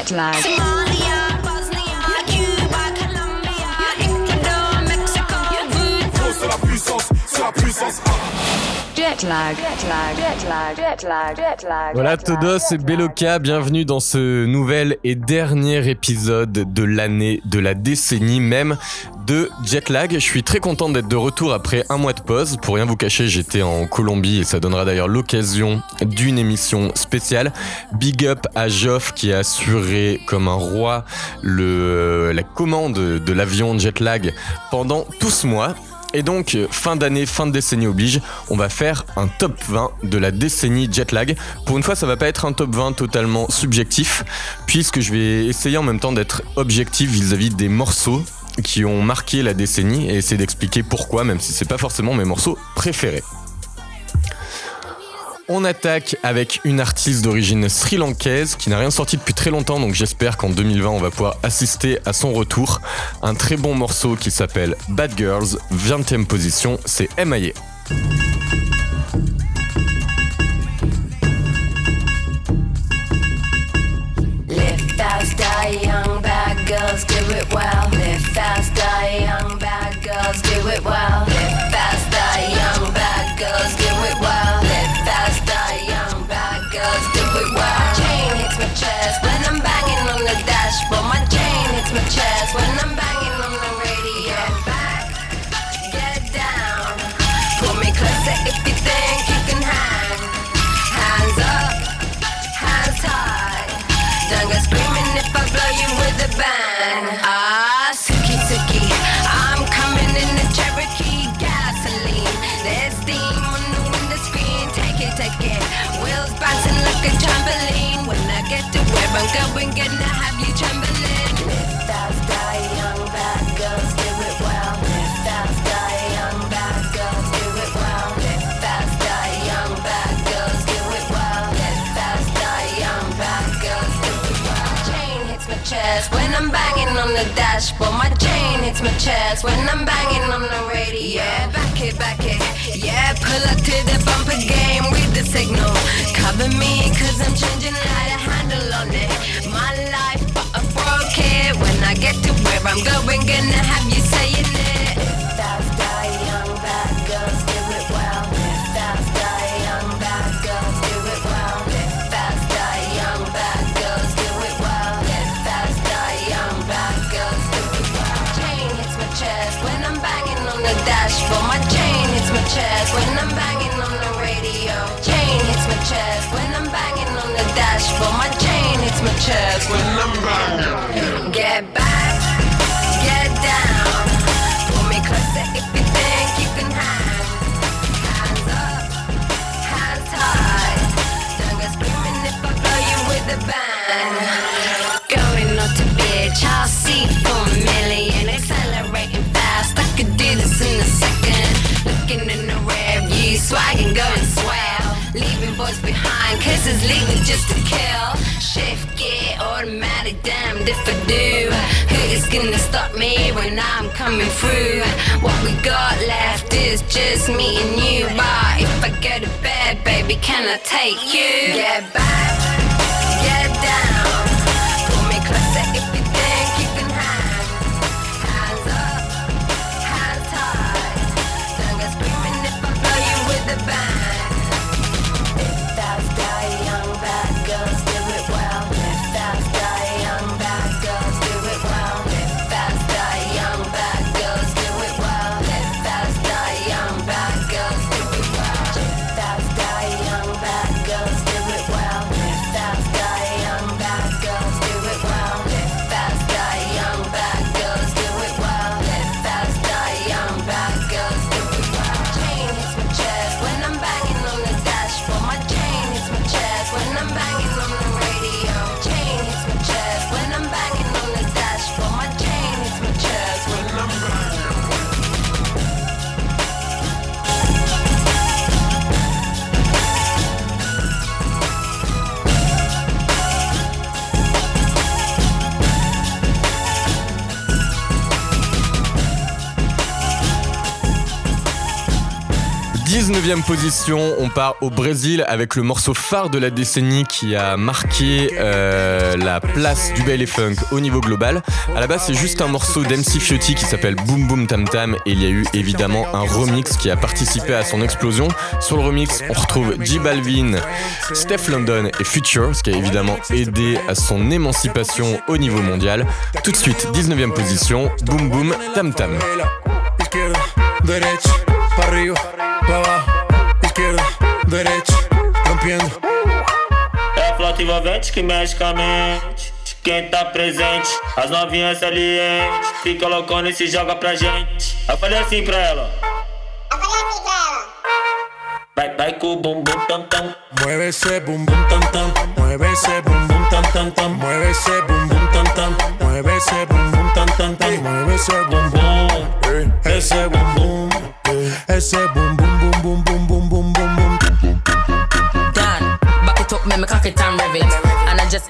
Jet lag. Somalia, Bosnia, Cuba, Colombia, Ecuador, Mexico. C'est la puissance, c'est la puissance. Voilà Todos et. Beloka, bienvenue dans ce nouvel et dernier épisode de l'année, de la décennie même de Jetlag. Je suis très content d'être de retour après un mois de pause. Pour rien vous cacher, j'étais en Colombie et ça donnera d'ailleurs l'occasion d'une émission spéciale. Big up à Joff qui a assuré comme un roi la commande de l'avion Jetlag pendant tout ce mois. Et donc, fin d'année, fin de décennie oblige, on va faire un top 20 de la décennie Jetlag. Pour une fois, ça va pas être un top 20 totalement subjectif, puisque je vais essayer en même temps d'être objectif vis-à-vis des morceaux qui ont marqué la décennie et essayer d'expliquer pourquoi, même si c'est pas forcément mes morceaux préférés. On attaque avec une artiste d'origine sri-lankaise qui n'a rien sorti depuis très longtemps, donc j'espère qu'en 2020 on va pouvoir assister à son retour. Un très bon morceau qui s'appelle Bad Girls, 20ème position, c'est MIA. My chest when I'm banging on the radio. Back, get down, pull me closer if you think you can hang. Hands up, hands high. Don't go screaming if I blow you with a bang. Ah, Suki Suki, I'm coming in the Cherokee gasoline. There's steam on the window screen. Take it, take it. Wheels bouncing like a trampoline. When I get to where I'm going, gonna have chest when I'm banging on the dashboard. My chain hits my chest when I'm banging on the radio. Yeah, back it, back it. Yeah, pull up to the bumper game, with the signal. Cover me, cause I'm changing light, a handle on it. My life, but I broke it. When I get to where I'm going, gonna have you saying it. Chest when I'm banging on the radio. Chain hits my chest when I'm banging on the dashboard. My chain hits my chest when I'm banging. Get back, get down. Pull me closer if you think you can hang. Hands up, hands high. Don't go screaming if I blow you with a bang. Going on to bitch, I'll see for a million. Accelerating fast, I could do this in a second. Looking in the rear view, swagging, going swell. Leaving boys behind, cause it's legal just to kill. Shift gear, automatic, damned if I do. Who is gonna stop me when I'm coming through? What we got left is just me and you. But if I go to bed, baby, can I take you? Get back, get down. 19e position, on part au Brésil avec le morceau phare de la décennie qui a marqué euh, la place du Bel et Funk au niveau global. À la base, c'est juste un morceau d'MC Fiotti qui s'appelle Boom Boom Tam Tam et il y a eu évidemment un remix qui a participé à son explosion. Sur le remix, on retrouve J Balvin, Steph London et Future, ce qui a évidemment aidé à son émancipation au niveau mondial. Tout de suite, 19e position, Boom Boom Tam Tam. Para arriba, para abajo, izquierda, derecha, rompiendo. É a flauta envolvente que mexe com a mente. Quem tá presente, as novinhas salientes. Fica loucona e se joga pra gente. Eu falei assim pra ela. Vai, vai com o bumbum tam tam. Mueve ese bum bum tam tam, mueve ese bum bum tam tam tam, mueve ese bum bum tam tam, mueve ese bum bum tam tam tam, mueve ese bum bum, ese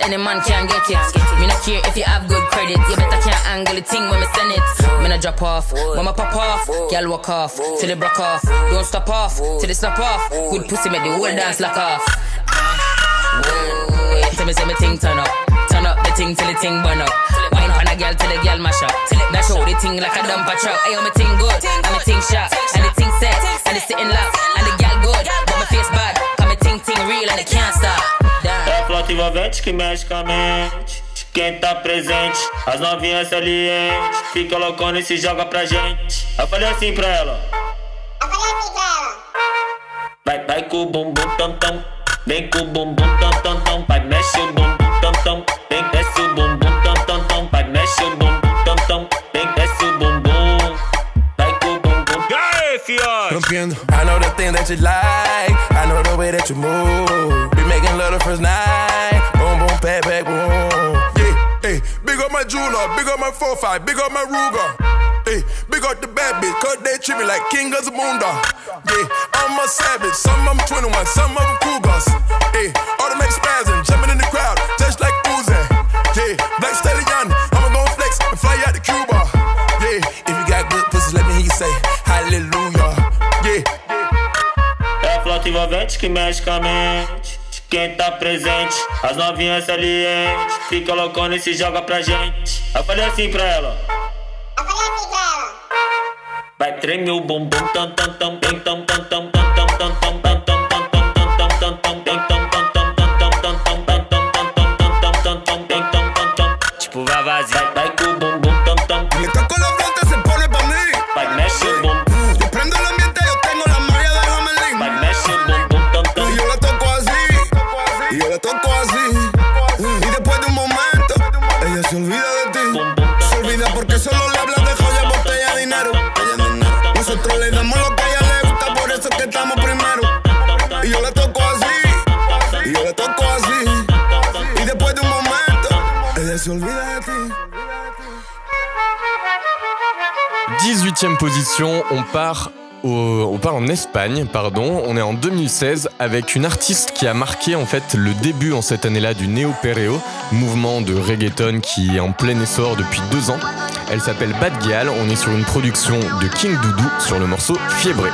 any man can get it. Me not care if you have good credit. You better can't angle the thing when me send it. Me not drop off, when me pop off. Girl walk off, till it broke off. Don't stop off, till it snap off. Good pussy make the whole dance lock off. Tell me say me ting turn up. Turn up the ting till the ting burn up. Wine pan a girl till the girl mash up. Dash out the ting like a dumper truck. Ayo me ting good, and me ting sharp, and the ting set, and the sitting lock, and the girl good, but my face bad. Ting ting real and it can't stop. É a flauta envolvente que mexe com a mente. Quem tá presente, as novinhas salientes. Fica loucona e se joga pra gente. Eu falei assim pra ela. Vai, vai com o bumbum tam tam. Vem com o bumbum tam tam tam. Vai, mexe o bumbum tam tam. Vem, desce o bumbum tam tam tam. Vai, mexe o bumbum tam tam. E? Rompiendo. I know the thing that you like. I know the way that you move. Be making love the first night. Boom, boom, pat, pat, boom. Yeah, hey, big up my jeweler, big up my 4-5, big up my Ruger. Hey, big up the bad bitch, cause they treat me like king of Zamunda. Yeah, I'm a savage, some of them 21, some of them cougars. Hey, automatic spasm, jumping in the crowd, just like Uzi. Yeah, Black Stallion, I'ma go flex and fly out to Cuba. Envolvente que mexe com a mente. De quem tá presente, as novinhas salientes. Fica loucona e se joga pra gente. Eu falei assim pra ela. Vai treme o bumbum tam tam tam tam tam tam tam se olvida de ti. Se olvida porque solo le hablas de joya, botella, dinero. Nosotros le damos lo que a ella le gusta, por eso es que estamos primero. Y yo la toco así, y yo la toco así. Y después de un momento, ella se olvida de ti. 18e position, on part, on part en Espagne, pardon. On est en 2016 avec une artiste qui a marqué en fait le début en cette année-là du Neo Perreo, mouvement de reggaeton qui est en plein essor depuis deux ans. Elle s'appelle Bad Gyal. On est sur une production de King Doudou sur le morceau Fiebre.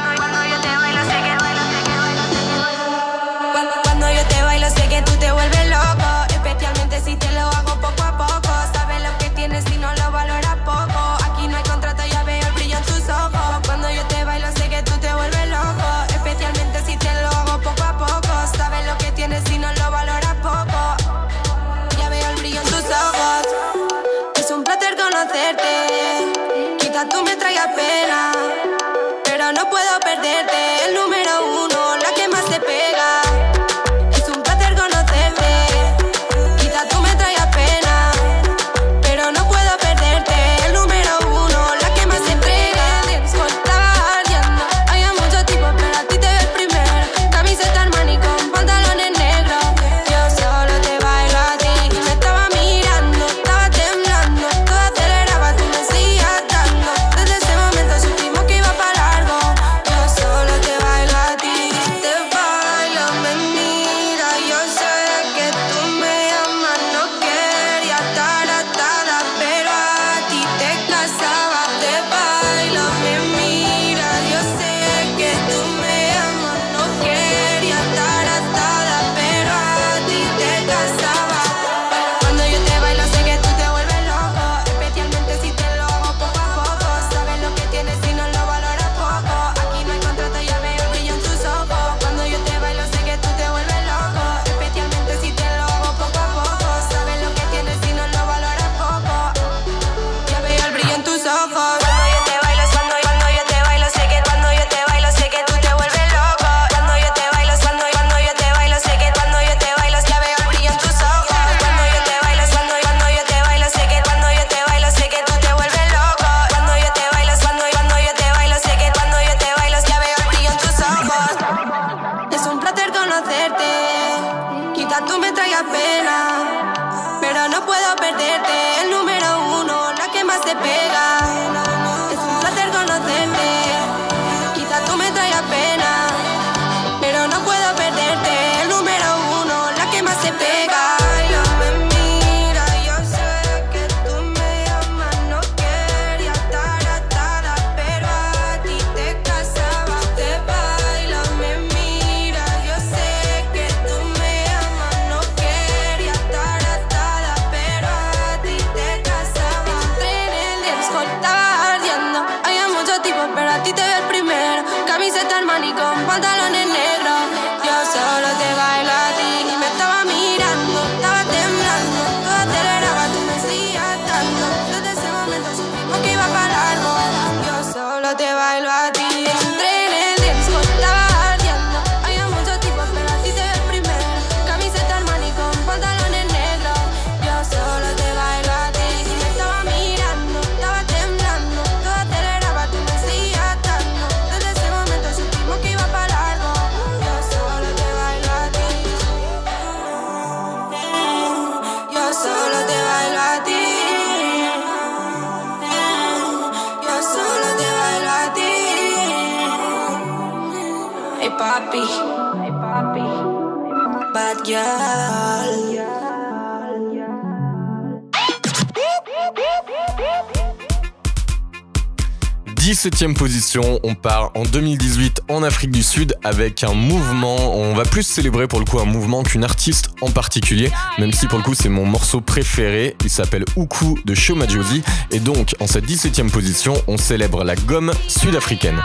17ème position, on part en 2018 en Afrique du Sud avec un mouvement, on va plus célébrer pour le coup un mouvement qu'une artiste en particulier, même si pour le coup c'est mon morceau préféré, il s'appelle Uku de Shoma Josie, et donc en cette 17ème position, on célèbre la gomme sud-africaine.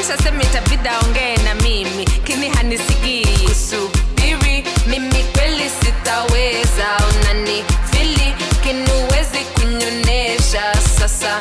Nshasema itabidi aongee na mimi kini hanisikii. Kusubiri mimi kweli sitaweza. Unani fili kinuwezi kunyonesha sasa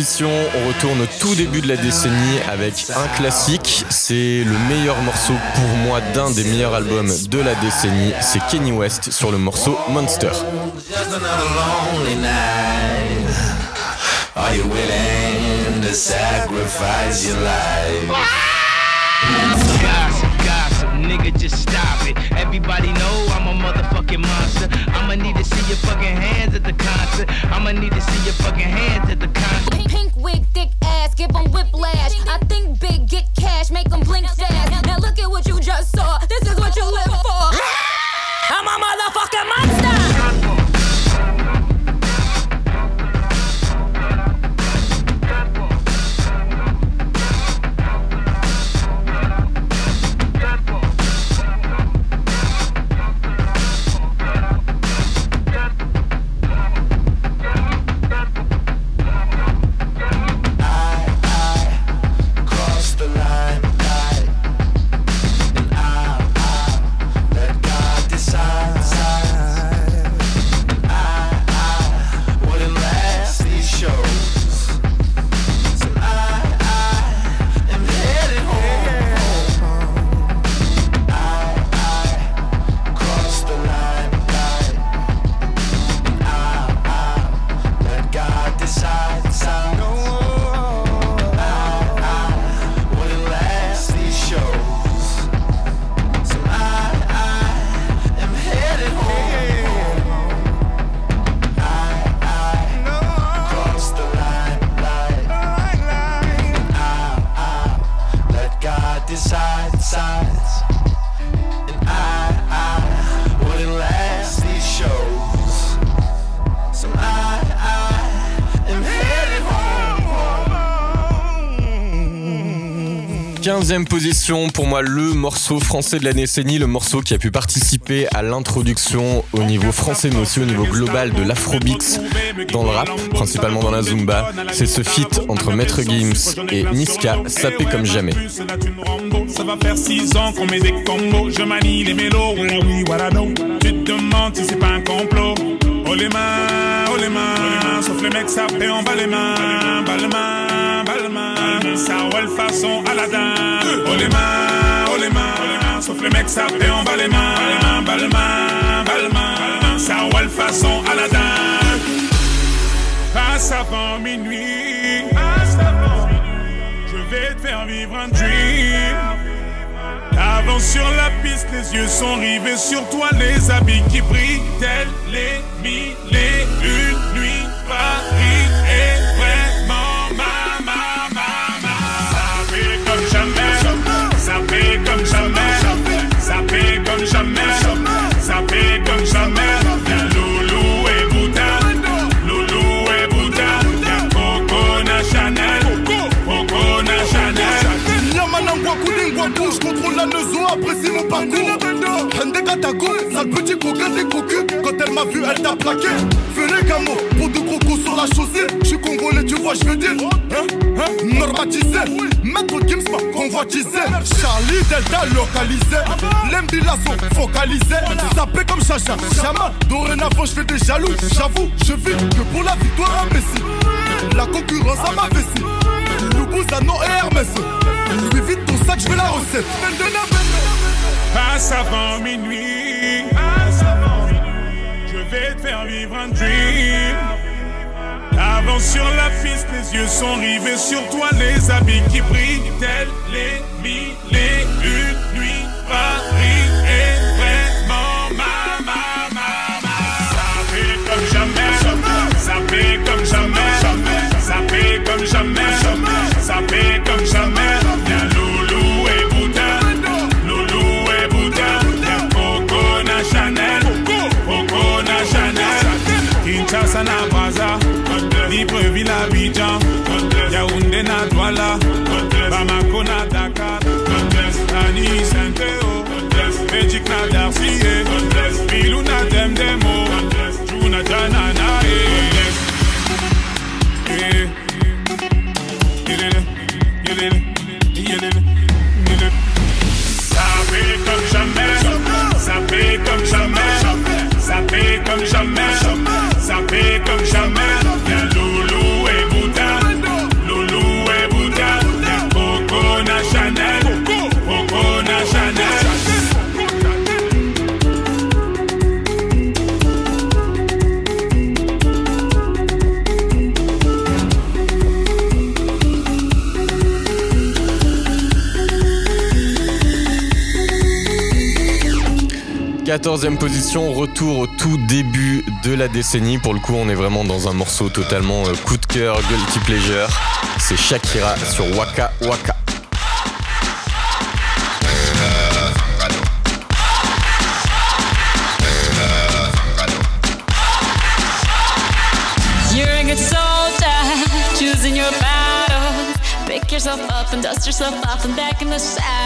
16e position, on retourne au tout début de la décennie avec un classique. C'est le meilleur morceau pour moi d'un des meilleurs albums de la décennie. C'est Kenny West sur le morceau Monster. nigga, just stop it. Everybody know I'm a motherfucking monster. I'ma need to see your fucking hands at the concert. I'ma need to see your fucking hands at the concert. Pink, pink wig, thick ass, give them whiplash. I think big, get cash, make them blink fast. Now look at what you just saw. This is what you live for. I'm a motherfucking monster. 15e position, pour moi, le morceau français de la décennie, le morceau qui a pu participer à l'introduction au niveau français, mais aussi au niveau global de l'afrobeat dans le rap, principalement dans la zumba. C'est ce feat entre Maître Gims et Niska, sapé comme jamais. Ça va faire 6 ans qu'on met des combos. Je manie les mélos, voilà oui, voilà non. Tu te demandes si c'est pas un complot. Oh les mains, oh les mains. Sauf les mecs sapés, on bat les mains. Bas les mains, bas les mains. Ça roule façon Aladdin. Oh les mains, oh les mains. Sauf les mecs sapés, on bat les mains. Bas les mains, bas les mains. Ça roule façon Aladdin. Passe avant minuit. Passe avant minuit. Je vais te faire vivre un dream. Avance sur la piste, les yeux sont rivés sur toi, les habits qui brillent, tels les mille et une nuits. Paris sale petit coquin des cocus. Quand elle m'a vu, elle t'a plaqué. Fais les pour de gros coups sur la chaussée. Je suis congolais, tu vois, je veux dire. Hein, hein, normatisé. Maître Gims m'a convoitisé. Charlie Delta localisé. L'embilasso focalisé. Sapé comme Chacha, Chama. Dorénavant, je fais des jaloux. J'avoue, je vis que pour la victoire imbécile. La concurrence à ma vessie. Loubouzano et Hermès. Lui vite ton sac, je veux la recette. Passe avant minuit. Avance sur la piste, les yeux sont rivés sur toi, les habits qui brillent, tels les mille et une nuits. Paris 14e position, retour au tout début de la décennie. Pour le coup, on est vraiment dans un morceau totalement euh, coup de cœur, guilty pleasure. C'est Shakira sur Waka Waka. Yourself up and dust yourself and back in the.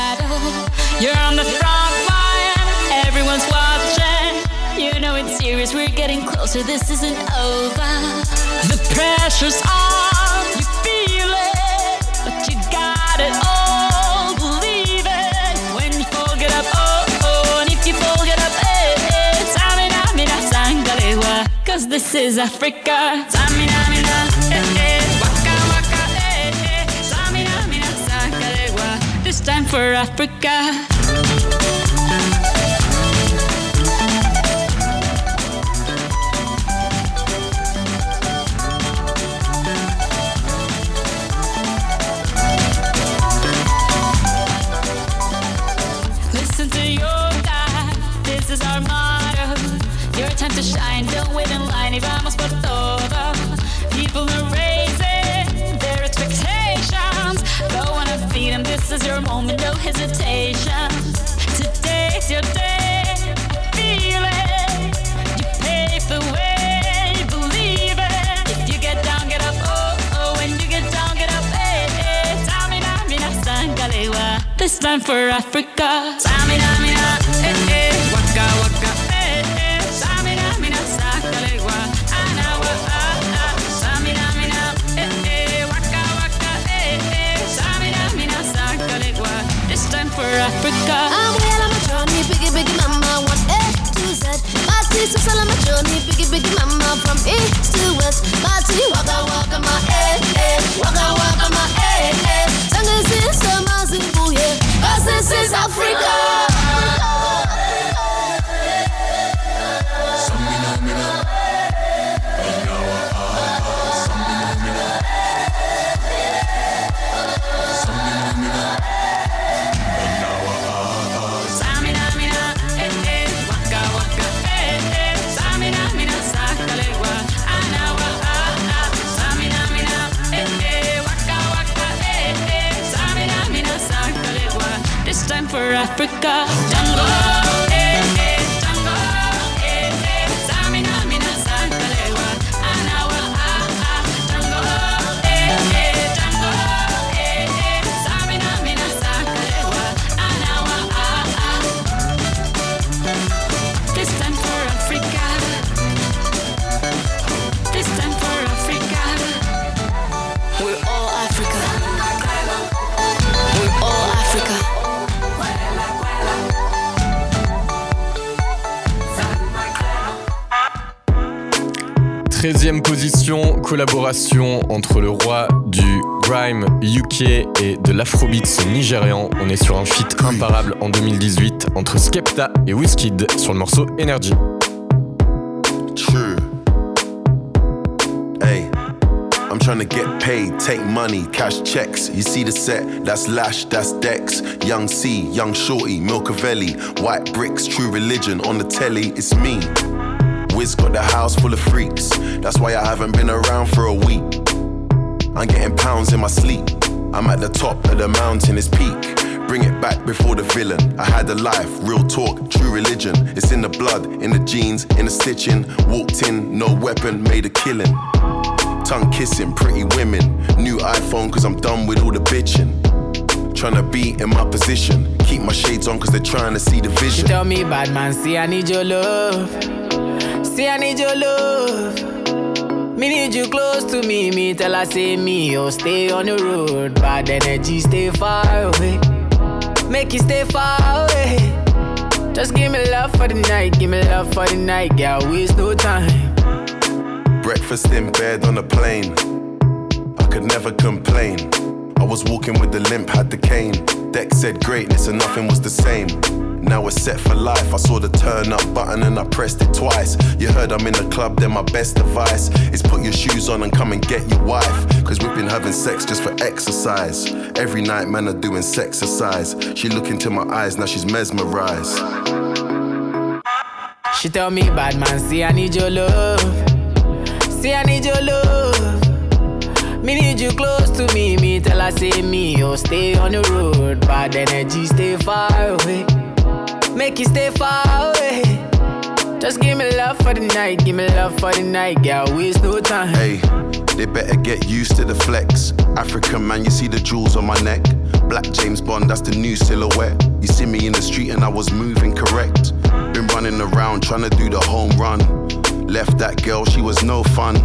Closer, this isn't over. The pressure's on, you feel it, but you got it all. Believe it when you fall, get up, oh, oh, and if you fall, get up, eh, eh. Samina, mina, sangalewa, cause this is Africa. Samina, mina, eh, eh. Waka, waka, eh, eh. Samina, mina, sangalewa, this time for Africa. 13e position, collaboration entre le roi du grime UK et de l'afrobeat nigérian. On est sur un feat imparable en 2018 entre Skepta et Wizkid sur le morceau Energy. True. Hey, I'm trying to get paid, take money, cash checks. You see the set, that's Lash, that's Dex. Young C, Young Shorty, Milcavelli, White Bricks, True Religion on the telly, it's me. Wiz got the house full of freaks, that's why I haven't been around for a week. I'm getting pounds in my sleep. I'm at the top of the mountain, it's peak. Bring it back before the villain. I had a life, real talk, true religion. It's in the blood, in the jeans, in the stitching. Walked in, no weapon, made a killing. Tongue kissing, pretty women. New iPhone, cause I'm done with all the bitching. Tryna be in my position. Keep my shades on, cause they're trying to see the vision. tell me, bad man, see I need your love. See I need your love. Me need you close to me. Me tell her say me, oh stay on the road. Bad energy, stay far away. Make you stay far away. Just give me love for the night, give me love for the night, girl. Waste no time. Breakfast in bed on a plane. I could never complain. I was walking with the limp, had the cane. Deck said greatness and nothing was the same. Now we're set for life. I saw the turn up button and I pressed it twice. You heard I'm in the club, then my best advice is put your shoes on and come and get your wife. Cause we've been having sex just for exercise. Every night, man, are doing exercise. She look into my eyes, now she's mesmerized. She tell me, bad man, see I need your love. See I need your love. Me need you close to me. Me tell her say me, oh stay on the road. Bad energy, stay far away. Make you stay far away. Just give me love for the night, give me love for the night, girl. Waste no time. Hey, they better get used to the flex. African man, you see the jewels on my neck. Black James Bond, that's the new silhouette. You see me in the street and I was moving correct. Been running around trying to do the home run. Left that girl, she was no fun.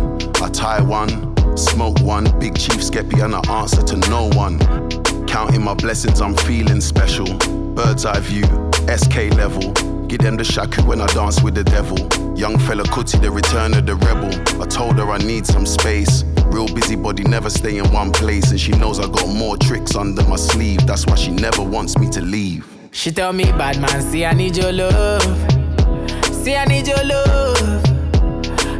I tie one, smoke one, big chief skeppy and I answer to no one. Counting my blessings, I'm feeling special. Bird's eye view, SK level. Give them the shaku when I dance with the devil. Young Fela Kuti, the return of the rebel. I told her I need some space. Real busybody, never stay in one place. And she knows I got more tricks under my sleeve. That's why she never wants me to leave. She tell me, bad man, see I need your love. See I need your love.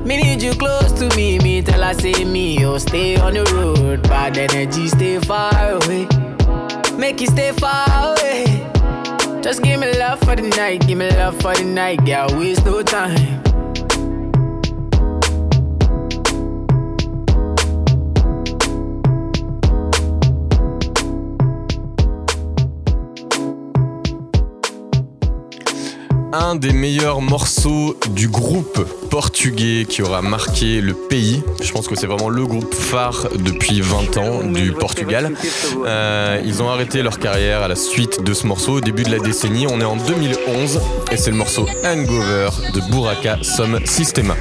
Me need you close to me. Me tell her say me, oh stay on the road. Bad energy, stay far away. Make you stay far away. Just give me love for the night, give me love for the night, girl. Waste no time. Un des meilleurs morceaux du groupe portugais qui aura marqué le pays. Je pense que c'est vraiment le groupe phare depuis 20 ans du Portugal. Euh, ils ont arrêté leur carrière à la suite de ce morceau au début de la décennie. On est en 2011 et c'est le morceau Hangover de Buraka Som Sistema.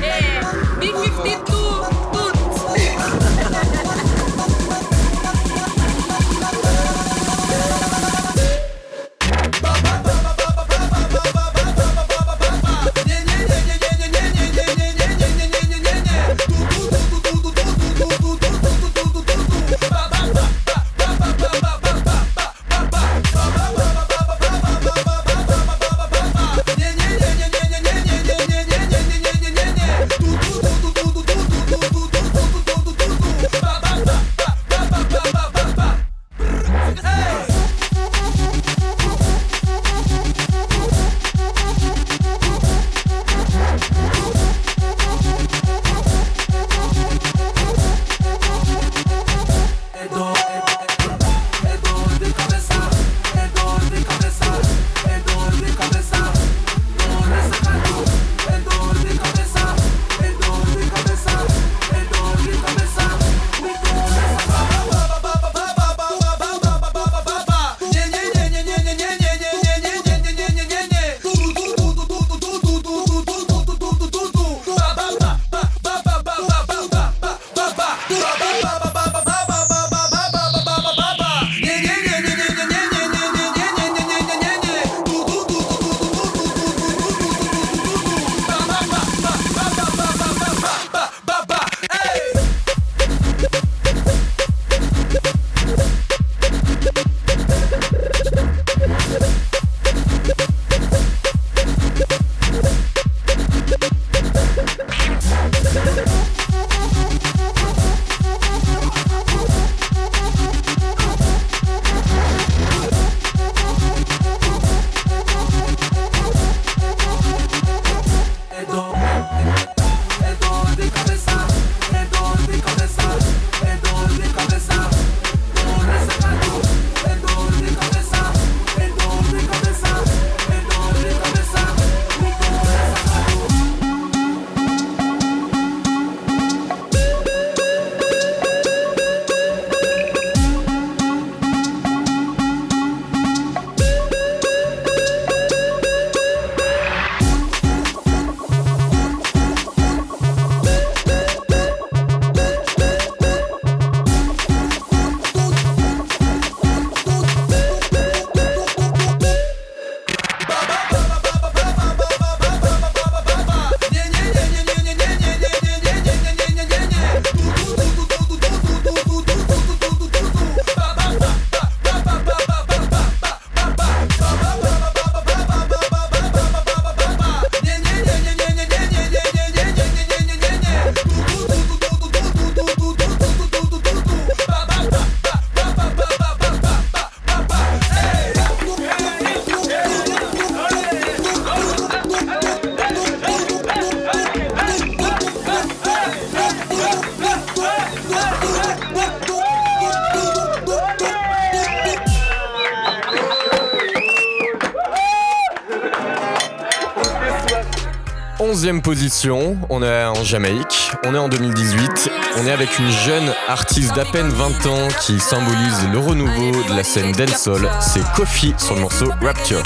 On est en Jamaïque, on est en 2018, on est avec une jeune artiste d'à peine 20 ans qui symbolise le renouveau de la scène dancehall, c'est Kofi sur le morceau Rapture.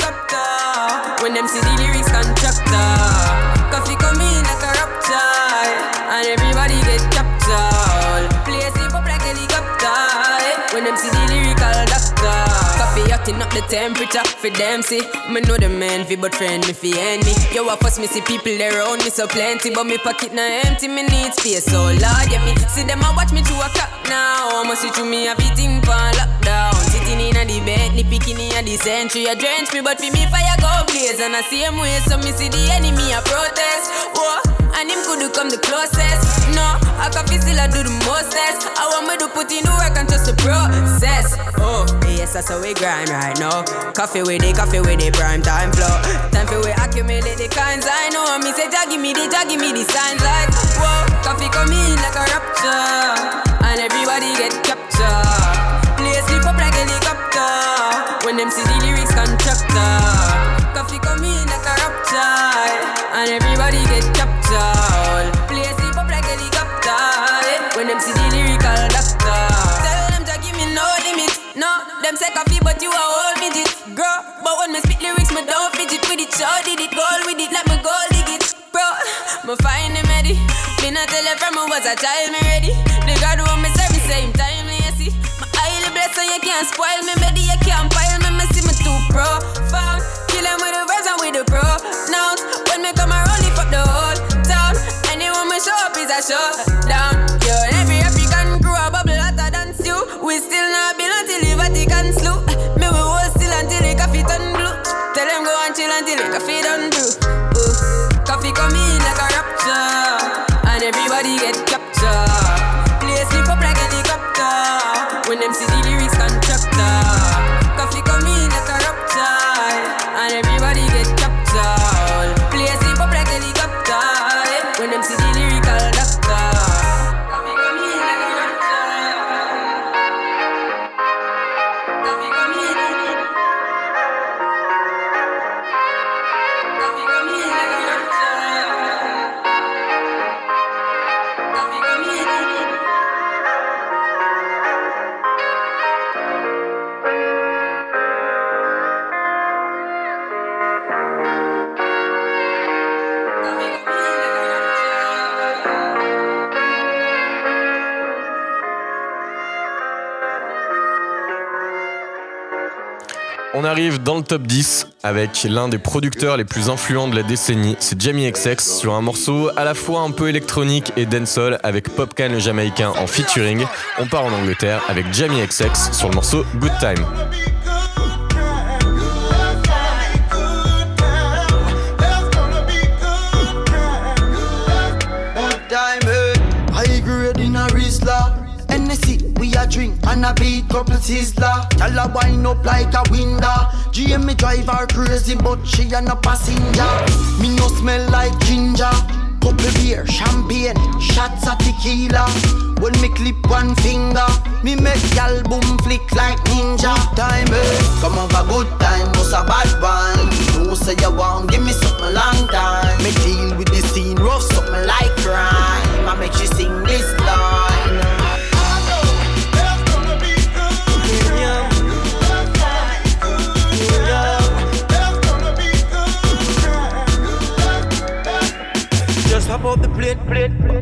Koffee hotting up the temperature For them see. Me know the man fi but friend me fi enemy Yo I fuss me see people around me so plenty But me pocket na empty me need space. So Lord yeah me See them a watch me to a clock now. I'ma see through me everything pan lockdown. Sitting in a the bed, the bikini and the century A drench me but fi me fire go blaze. And I same way so me see the enemy a protest. Whoa and him could come the closest. No, I can feel still I do the mostest. I want me to put in the work and just the process. Oh, yes, that's how we grind right now. Koffee with it, Koffee with it, prime time flow. Time for we accumulate the kinds I know. Me say, Jah give me the, Jah give me the signs like, whoa, Koffee come in like a rapture. And everybody get captured. Play sleep up like helicopter. When them see the lyrics constructor. Koffee come in like a rapture. Them say Koffee, but you are old midget. Girl, but when me spit lyrics, me don't fidget with it. Sure did it, goal with it, let me go dig it. Bro, me find him ready. Me not tell you from I was a child, me ready. The God who me serve, me same time, me see. My highly blessed, so you can't spoil me, baby. You can't pile me, me see me too profound. Kill him with the verse and with the pronouns. When me come around, lift up the whole town. Anyone me show up is a showdown. Arrive dans le top 10 avec l'un des producteurs les plus influents de la décennie, c'est Jamie XX sur un morceau à la fois un peu électronique et dancehall avec Popcan le Jamaïcain en featuring. On part en Angleterre avec Jamie XX sur le morceau Good Time. Tell her wind up like a window. Me drive her crazy, but she a no passenger. Me no smell like ginger. Couple beer, champagne, shots of tequila. When me clip one finger, me make gal boom flick like ninja. Good Time, eh? Come have a good time, what's a bad one? No say you want, give me something long time. Me deal with the scene rough, something like crime. I make you sing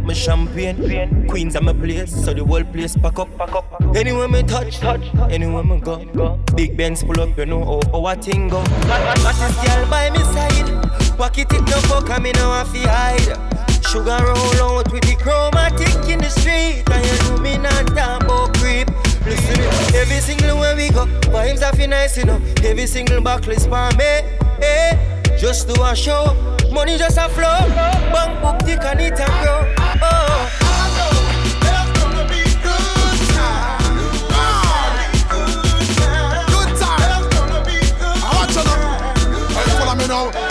plate, my champagne, Queens at my place, so the whole place pack up, pack up. Anywhere me touch, touch, anywhere me go. Big Benz pull up, you know how, how a thing go. This girl by me side, pocket it no fuck, I me no have to hide. Sugar roll out with the chromatic in the street, and you know me not talk about creep. Listen, every single way we go, vibes are feel nice, you know. Every single buckle is for me, eh? Just do a show, money just a flow. Bank book tick and it a grow.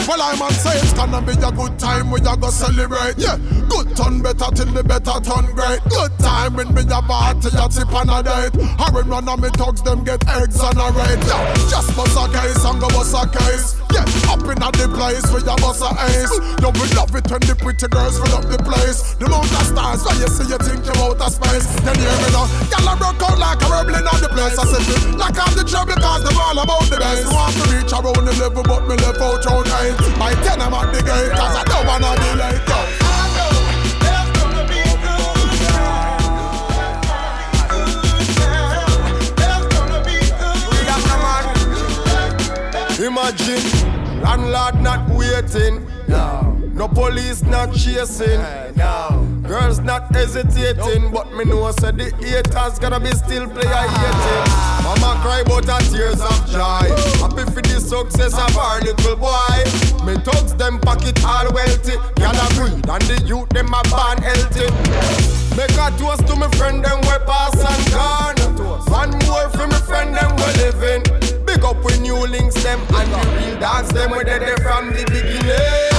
Well, I'm on say it's gonna be a good time. We are gonna celebrate. Yeah, good turn better till the better turn great. Good time when me a party, a tip and a date. When one of me thugs them get exonerate. Yeah, just bust a case and go bust a case. Yeah, up in the place where you bust a ace. You will love it when the pretty girls fill up the place. The of stars where you see you think you out of space. Then hear me now, y'all a broke out like a rebel in the place. I said, like I'm the trouble cause them all about the base. Want to reach around the level, but me left out round eight. By ten I'm at the gate cause I don't wanna be late. Yo. Imagine landlord not waiting. No. No police not chasing. No. Girls not hesitating. But me know say the haters gonna be still player hating. Mama cry but her tears of joy. Happy for the success of our little boy. Me thugs them pocket all wealthy. Gyal a greed and the youth them a born healthy. Make a toast to me friend them we pass and gone. One more for me friend them we living. Big up with new links them and the real dance them we dead from the beginning.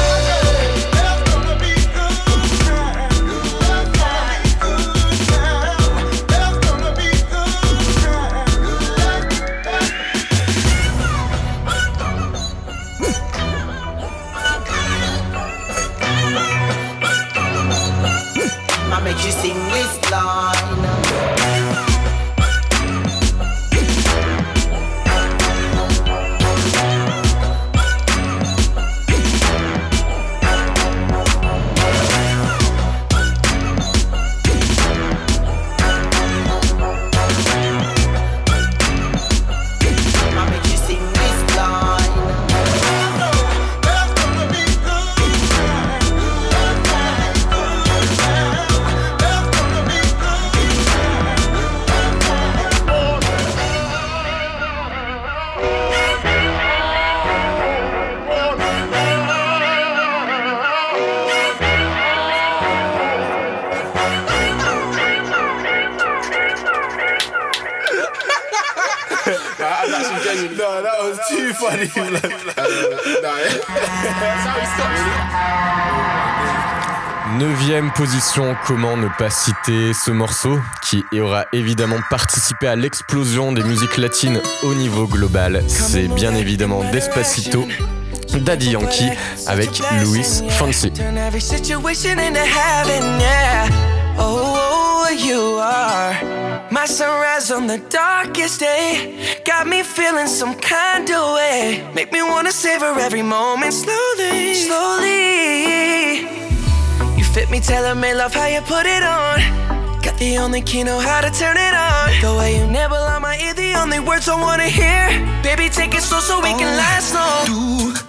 No, that was too funny. blood. Uh, no, that's how he stopped, really. Neuvième position, comment ne pas citer ce morceau qui aura évidemment participé à l'explosion des musiques latines au niveau global. C'est bien évidemment Despacito, Daddy Yankee avec Luis Fonsi. Turn every situation into heaven, yeah. Oh, you are my sunrise on the darkest day. Got me feeling some kind of way. Make me wanna savor every moment slowly, slowly. You fit me, tailor made love, how you put it on. Got the only key, know how to turn it on. The way you nibble on my ear, the only words I wanna hear. Baby, take it slow so we can oh. last long. Tú,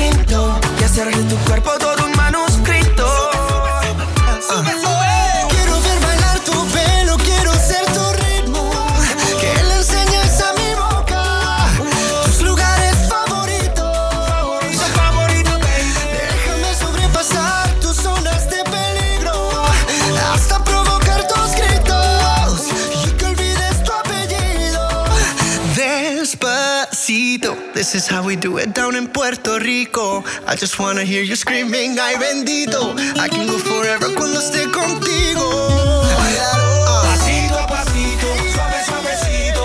Y hacer de tu cuerpo todo un manuscrito. Quiero This is how we do it down in Puerto Rico. I just wanna hear you screaming, ay bendito. I can go forever cuando esté contigo. Pasito a pasito, suave, suavecito.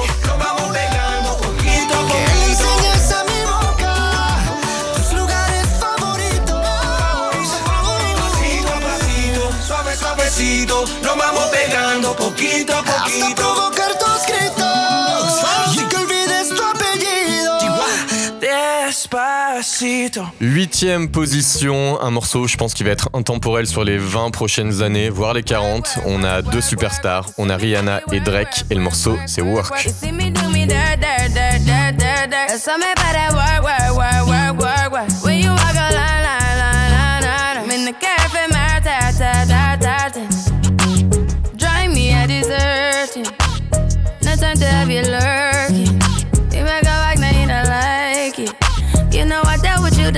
Nos vamos pegando poquito a poquito. enseñes Huitième position, un morceau, je pense, qui va être intemporel sur les 20 prochaines années, voire les 40. On a deux superstars, on a Rihanna et Drake, et le morceau, c'est Work.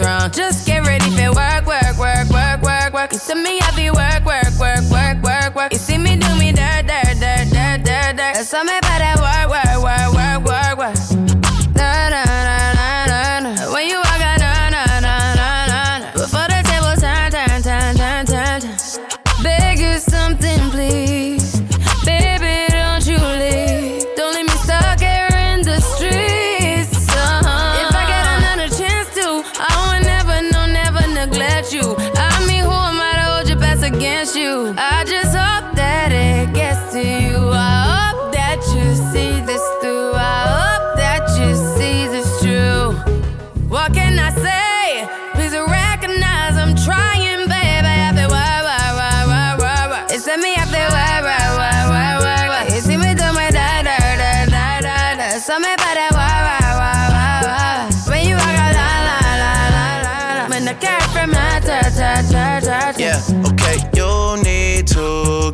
wrong. Just get ready for work, work, work, work, work, work. You see me, I be work, work, work, work, work, work. You see me do me dirt, dirt, dirt, dirt, dirt, dirt. Tell me about that work, work, work, work, work, work.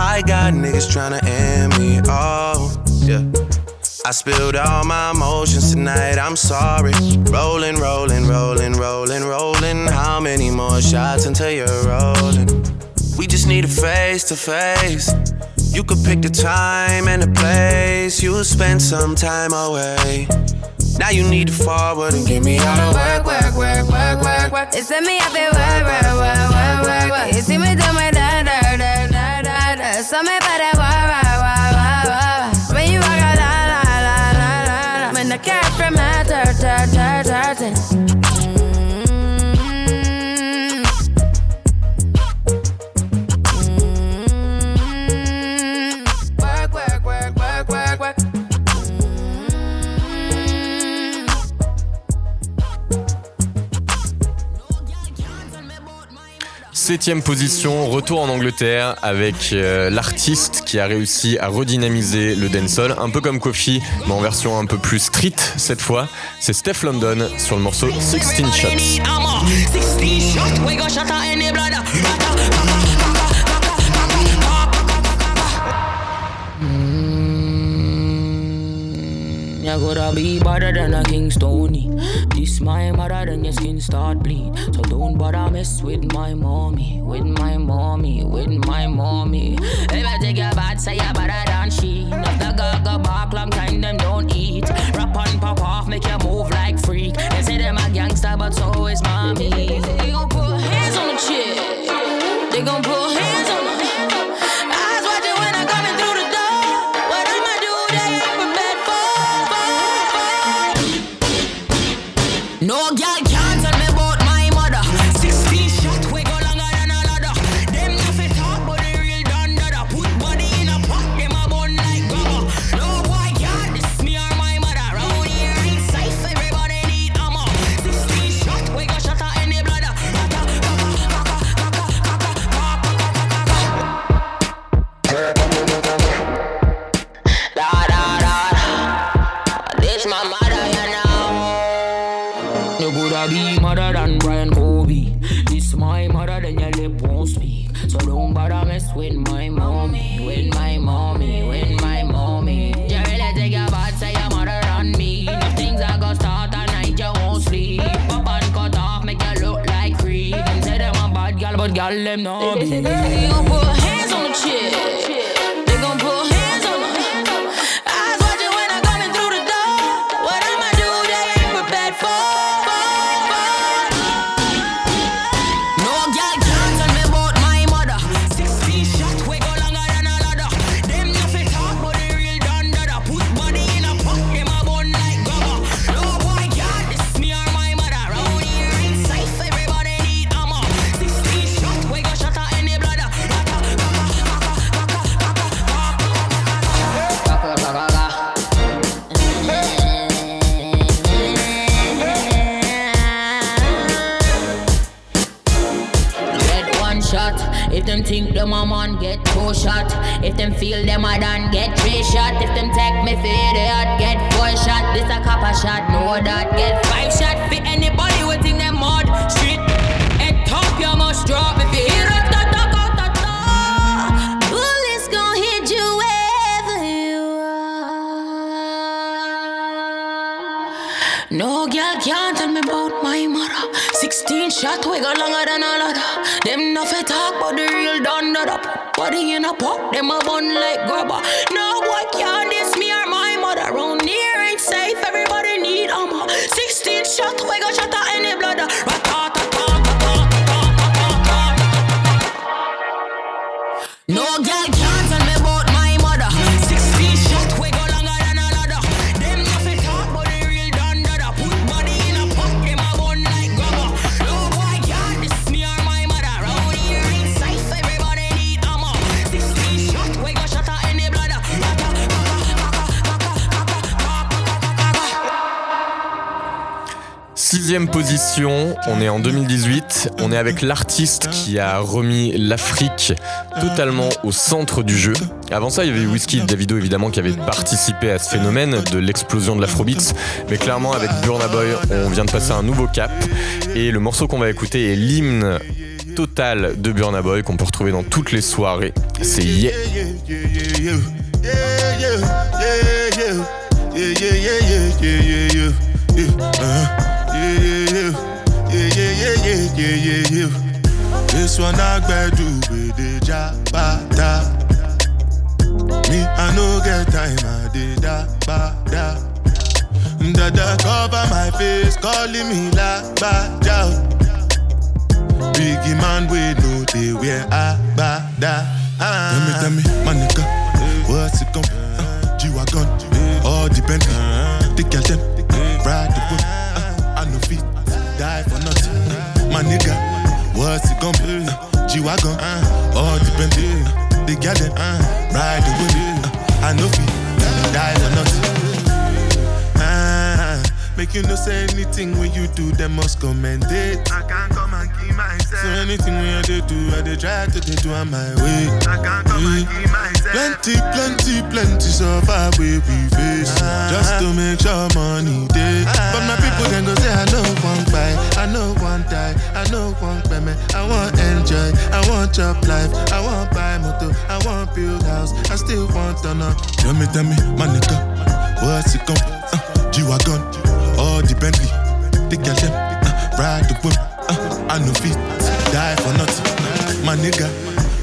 I got niggas tryna end me. Oh, yeah. I spilled all my emotions tonight, I'm sorry. Rolling, rolling, rolling, rolling, rolling. How many more shots until you're rolling? We just need a face to face. You could pick the time and the place. You'll spend some time away. Now you need to forward and get me out of work, work, work, work, work, work. It's me, I feel wah, wah, wah, the cat from my ta, ta, Septième position, retour en Angleterre avec euh, l'artiste qui a réussi à redynamiser le dancehall, un peu comme Kofi, mais en version un peu plus street cette fois. C'est Steph London sur le morceau 16 Shots. I'm a 16 shot, we go shot at any blood. You gotta be better than a King Stony. My mother, then your skin start bleed. So don't bother mess with my mommy, with my mommy, with my mommy. If I take your bad, say you're better than she. If the gaga bark long time, them don't eat. Rap and pop off, make you move like freak. They say them a gangster, but so is mommy. They gon' put hands on the chick. They gon' Hey. On est en 2018, on est avec l'artiste qui a remis l'Afrique totalement au centre du jeu. Avant ça, il y avait Whiskey Davido évidemment qui avait participé à ce phénomène de l'explosion de l'afrobeats, mais clairement avec Burna Boy, on vient de passer un nouveau cap et le morceau qu'on va écouter est l'hymne total de Burna Boy qu'on peut retrouver dans toutes les soirées. C'est Yeah. This one I do with the jabata. Me, I no get time, I did da ba da. Dada cover my face, calling me la ba ja. Biggie man, we know they wear a ba da. Tell me, tell me, my nigga, what's it be? Uh, G-Wagon, all the Bentley, the girl My nigga, what's it gon' be? Uh, G-Wagon, uh, all uh, the girl them, uh, ride the whip. Uh, I no fit, die for nothing. Ah, make you no say anything when you do, them must commend it. I can't come anything when I dey do, I dey try to do on my way. I can't come and myself. Plenty, plenty, plenty suffer we we face. Just to make sure money day. But my people then go say I know one buy, I know one die, I know one payment. I want enjoy, I want chop life, I want buy motor, I want build house, I still want to know. Tell me, tell me, my nigga, what's it gon' uh, G-Wagon, all the Bentley, the them, uh, ride the whip, uh, I no fit, die for nothing. My nigga,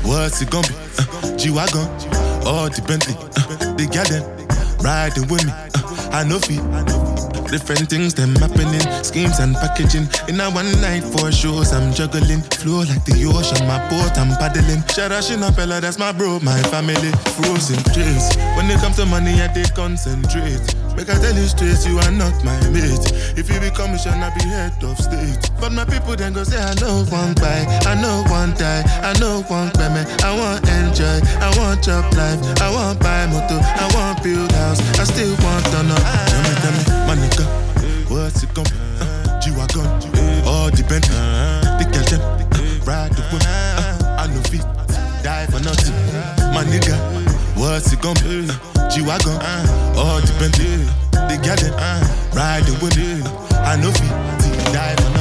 what's it gonna be? Uh, G-Wagon, all the Bentley, uh, the girl them, riding with me, uh, I know fit. Different things them happening, schemes and packaging. In a one night for shows, I'm juggling. Flow like the ocean, my boat, I'm paddling. Shara Shina Peller, that's my bro, my family. Frozen trace. When it comes to money, I they concentrate. Make I tell you straight, you are not my mate. If you become a I be head of state. But my people then go say, I know one buy, I know one die, I know one payment. I want enjoy, I want job life, I want buy motor, I want build house, I still want to know. Tell me, tell me, my nigga, what's it be? Uh, G-Wagon, all the Bentley, the them, uh, ride the whip, uh, I know fit, die for nothing. My nigga, what's it gonna be? Uh, G-Wagon, all the Bentley, the girl them, uh, ride the whip, uh, I know fit, die for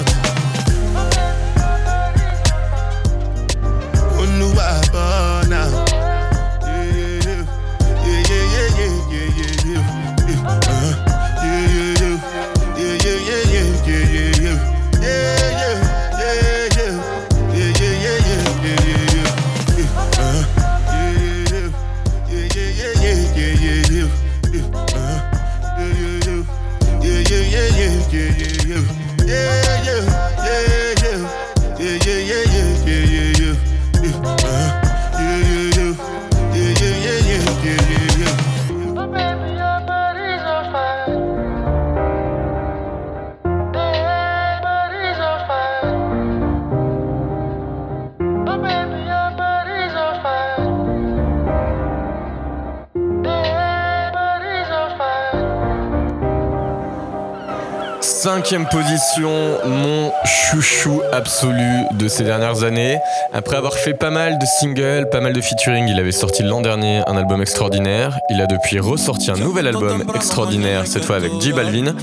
Mon chouchou absolu de ces dernières années. Après avoir fait pas mal de singles, pas mal de featuring, il avait sorti l'an dernier un album extraordinaire. Il a depuis ressorti un nouvel album extraordinaire, cette fois avec J Balvin.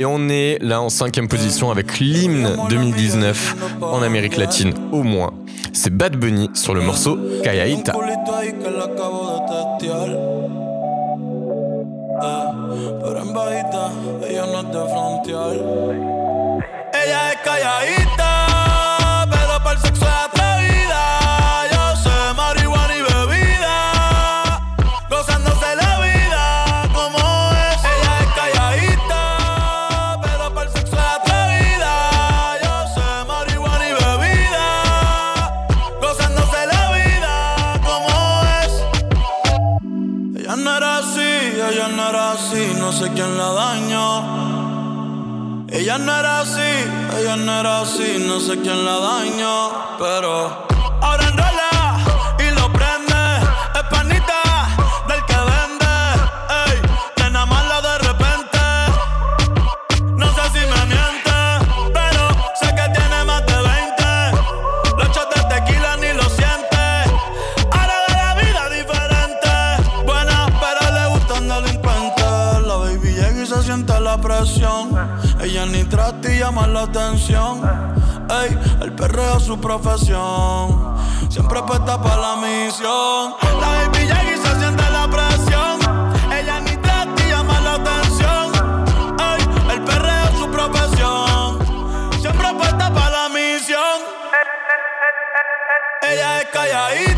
Et on est là en cinquième position avec l'hymne 2019 en Amérique latine au moins. C'est Bad Bunny sur le morceau Kayaita. Eh. Ella es calladita, pero para el sexo es atrevida. Yo sé marihuana y bebida, gozándose la vida como es. Ella es calladita, pero para el sexo es atrevida. Yo sé marihuana y bebida, gozándose la vida como es. Ella no era así, ella no era así, no sé quién la dañó. Ella no era así ella no era así, no sé quién la dañó, pero la presión. Ella ni trata y llama la atención. Ey, el perreo es su profesión. Siempre puesta para la misión. La baby llega y se siente la presión. Ella ni trata y llama la atención. Ey, el perreo es su profesión. Siempre puesta para la misión. Ella es calladita,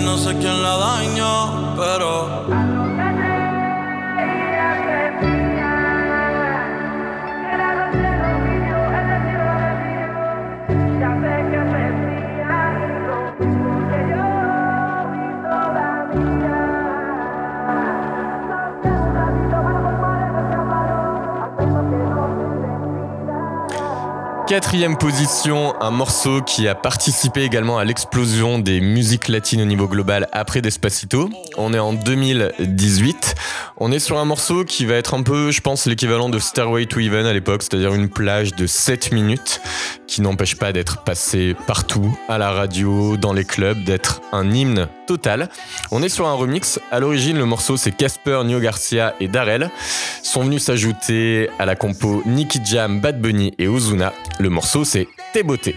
No sé quién la dañó, pero. Quatrième position, un morceau qui a participé également à l'explosion des musiques latines au niveau global après Despacito. On est en 2018. On est sur un morceau qui va être un peu, je pense, l'équivalent de Stairway to Heaven à l'époque, c'est-à-dire une plage de 7 minutes qui n'empêche pas d'être passé partout, à la radio, dans les clubs, d'être un hymne On est sur un remix. À l'origine, le morceau, c'est Casper, Nio Garcia et Darrell. Sont venus s'ajouter à la compo Nicky Jam, Bad Bunny et Ozuna. Le morceau, c'est Tes beautés.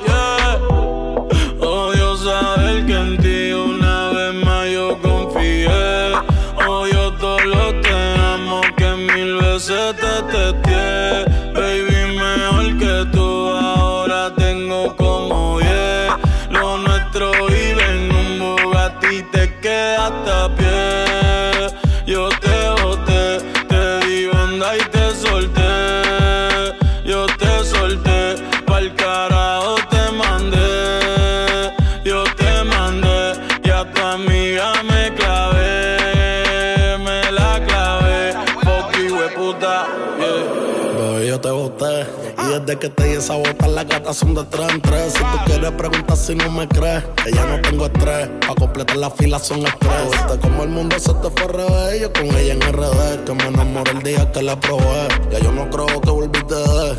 Desde que te di esa bota, las gatas son de tres en tres. Si tú quieres preguntar si no me crees, que ya no tengo estrés. Pa' completar la fila son estrés. Viste como el mundo se te fue revés. Yo con ella en RD, que me enamoré el día que la probé. Ya yo no creo que volviste de.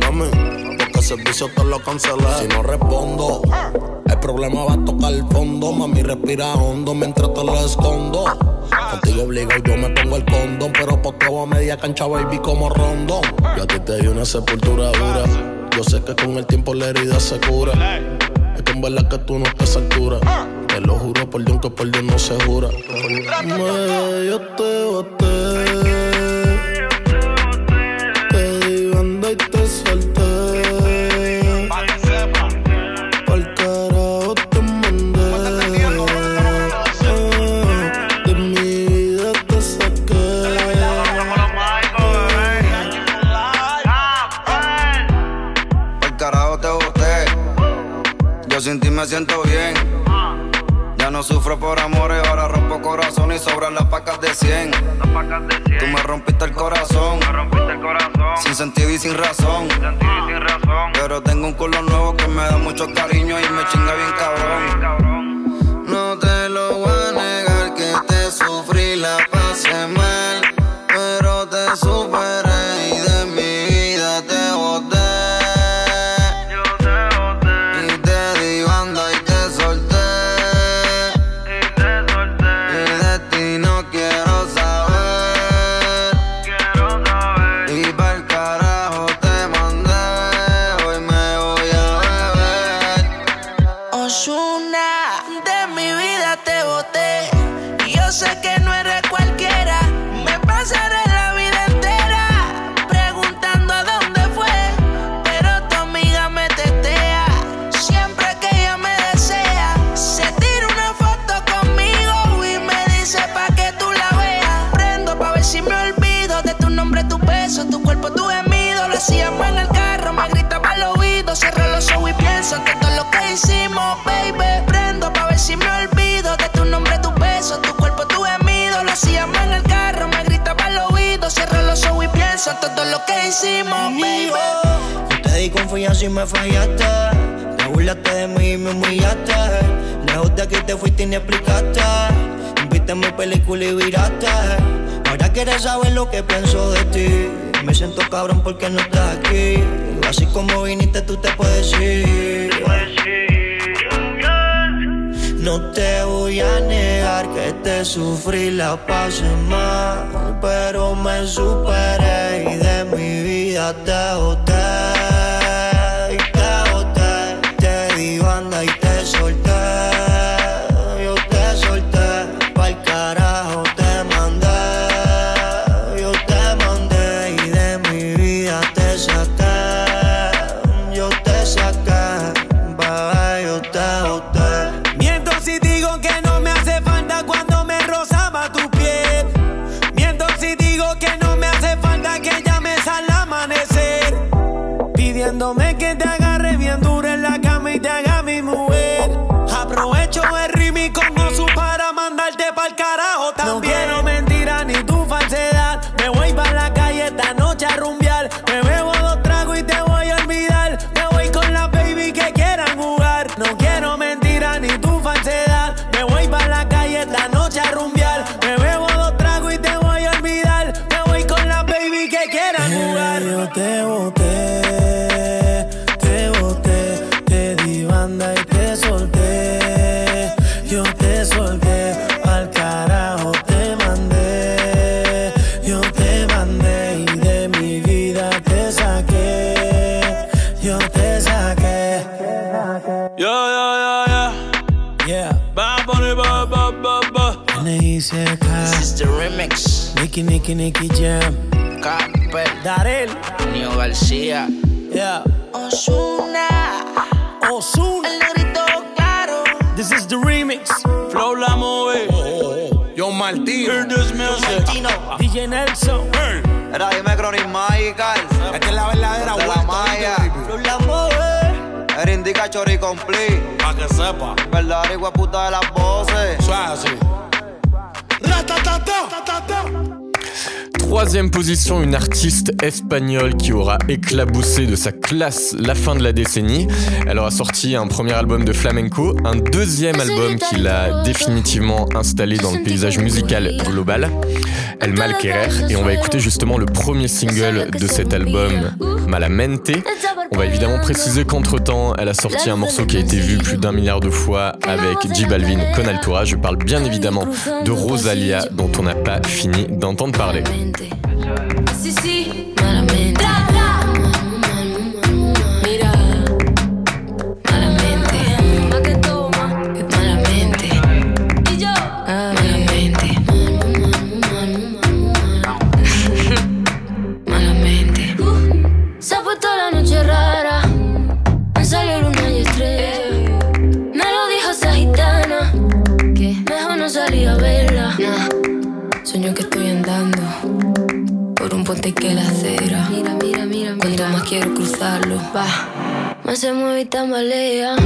Mami, porque el servicio te lo cancelé. Si no respondo, problema va a tocar el fondo. Mami, respira hondo mientras te lo escondo. Contigo obligo, yo me pongo el condón. Pero poteo a media cancha, baby, como rondón. Yo a ti te di una sepultura dura. Yo sé que con el tiempo la herida se cura. Es que en verdad que tú no estás altura. Te lo juro por Dios que por Dios no se jura. Me, yo te boté. Sufro por amores, ahora rompo corazón y sobran las pacas de 100. Tú me rompiste el corazón. Sin sentido y sin razón. Pero tengo un culo nuevo que me da mucho cariño y me chinga bien cabrón. No te lo voy a negar que te sufrí, la pasé mal. Pienso en todo lo que hicimos, baby. Yo te di confianza y me fallaste. Te burlaste de mí y me humillaste. Lejos de aquí te fuiste y ni explicaste. Viste mi película y viraste. Ahora quieres saber lo que pienso de ti. Me siento cabrón porque no estás aquí. Así como viniste, tú te puedes ir. No te voy a negar que te sufrí, la pasé mal, pero me superé y de mi vida te boté. Nicky, Nicky, Jam. Capel. Darel. Nio García. Yeah. Osuna. Osuna. El negrito claro. This is the remix. Flow la move. Yo Martino. Hear this music. DJ Nelson. Era dime Chronic Magical. Esta es la verdadera De la vuelta, Maya. ¿viste, la mueve. Era indica chori complete. Pa' que sepa. Verdad, igual puta de las voces. Suave así. Ratatata. Troisième position, une artiste espagnole qui aura éclaboussé de sa classe la fin de la décennie. Elle aura sorti un premier album de flamenco, un deuxième album qui l'a définitivement installé dans le paysage musical global, El Mal Querer, et on va écouter justement le premier single de cet album, Malamente. On va évidemment préciser qu'entre-temps, elle a sorti un morceau qui a été vu plus d'un milliard de fois avec J Balvin con Altura. Je parle bien évidemment de Rosalia, dont on n'a pas fini d'entendre parler. Caliente. Puente que la acera. Mira, mira, mira. Cuanto más quiero cruzarlo, va. Más se mueve y tambalea.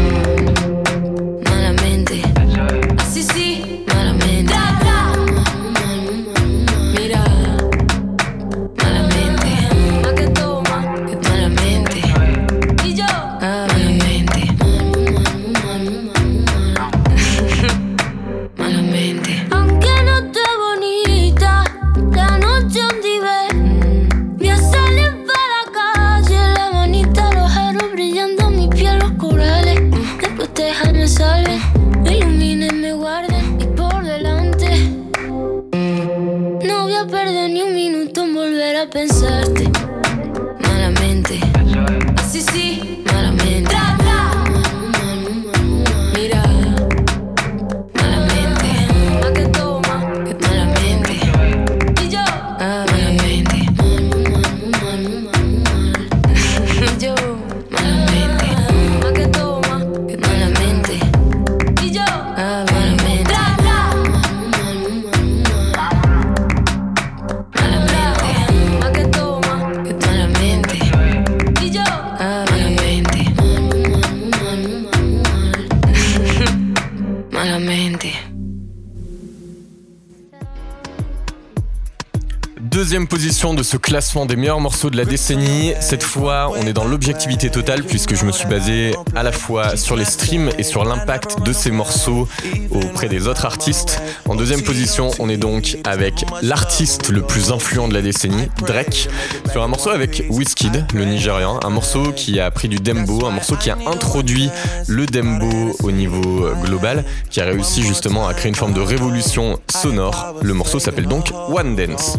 Position de ce classement des meilleurs morceaux de la décennie. Cette fois, on est dans l'objectivité totale puisque je me suis basé à la fois sur les streams et sur l'impact de ces morceaux auprès des autres artistes. En deuxième position, on est donc avec l'artiste le plus influent de la décennie, Drake, sur un morceau avec Wizkid, le Nigérian, un morceau qui a pris du dembo, un morceau qui a introduit le dembo au niveau global, qui a réussi justement à créer une forme de révolution sonore. Le morceau s'appelle donc One Dance.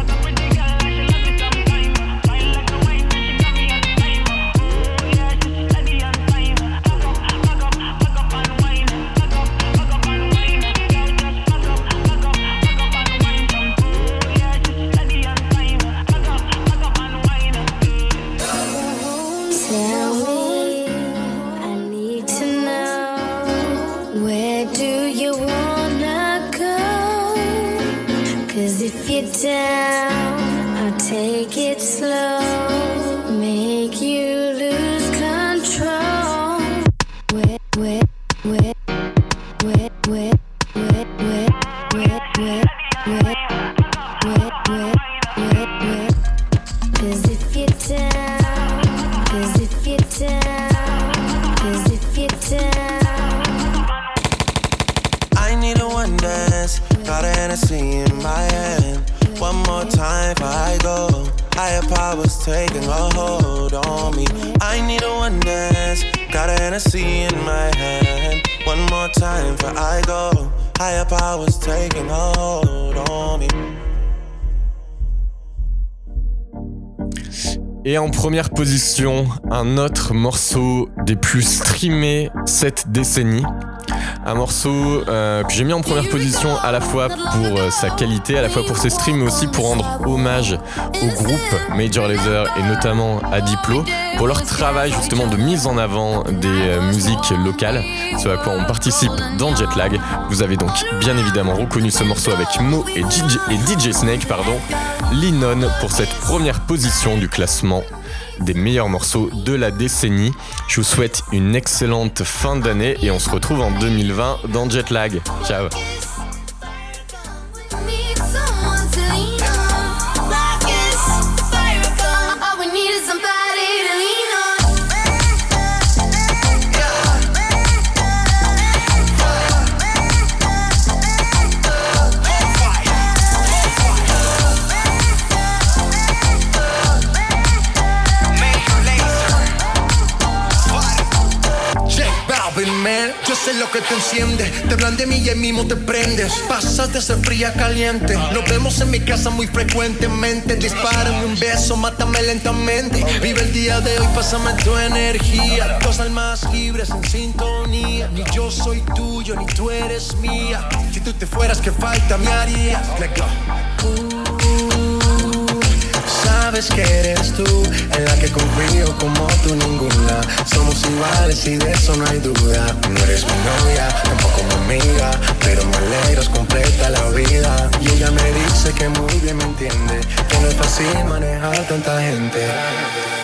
Where do you wanna go? Cause if you're down, I'll take it slow, première position, un autre morceau des plus streamés cette décennie. Un morceau euh, que j'ai mis en première position à la fois pour euh, sa qualité, à la fois pour ses streams, mais aussi pour rendre hommage au groupe Major Lazer et notamment à Diplo pour leur travail justement de mise en avant des euh, musiques locales, ce à quoi on participe dans Jetlag. Vous avez donc bien évidemment reconnu ce morceau avec Mo et DJ, et DJ Snake, pardon, Linon pour cette première position du classement des meilleurs morceaux de la décennie. Je vous souhaite une excellente fin d'année et on se retrouve en 2020 dans Jetlag. Ciao que te enciende. Te hablan de mí y ahí mismo te prendes. Pasas de ser fría a caliente. Nos vemos en mi casa muy frecuentemente. Dispárame un beso, mátame lentamente. Vive el día de hoy, pásame tu energía. Dos almas libres en sintonía. Ni yo soy tuyo, ni tú eres mía. Si tú te fueras, ¿qué falta me haría? Let go. Que eres tú en la que confío como tú ninguna. Somos iguales y de eso no hay duda. No eres mi novia, tampoco mi amiga, pero me alegras completa la vida. Y ella me dice que muy bien me entiende, que no es fácil manejar tanta gente.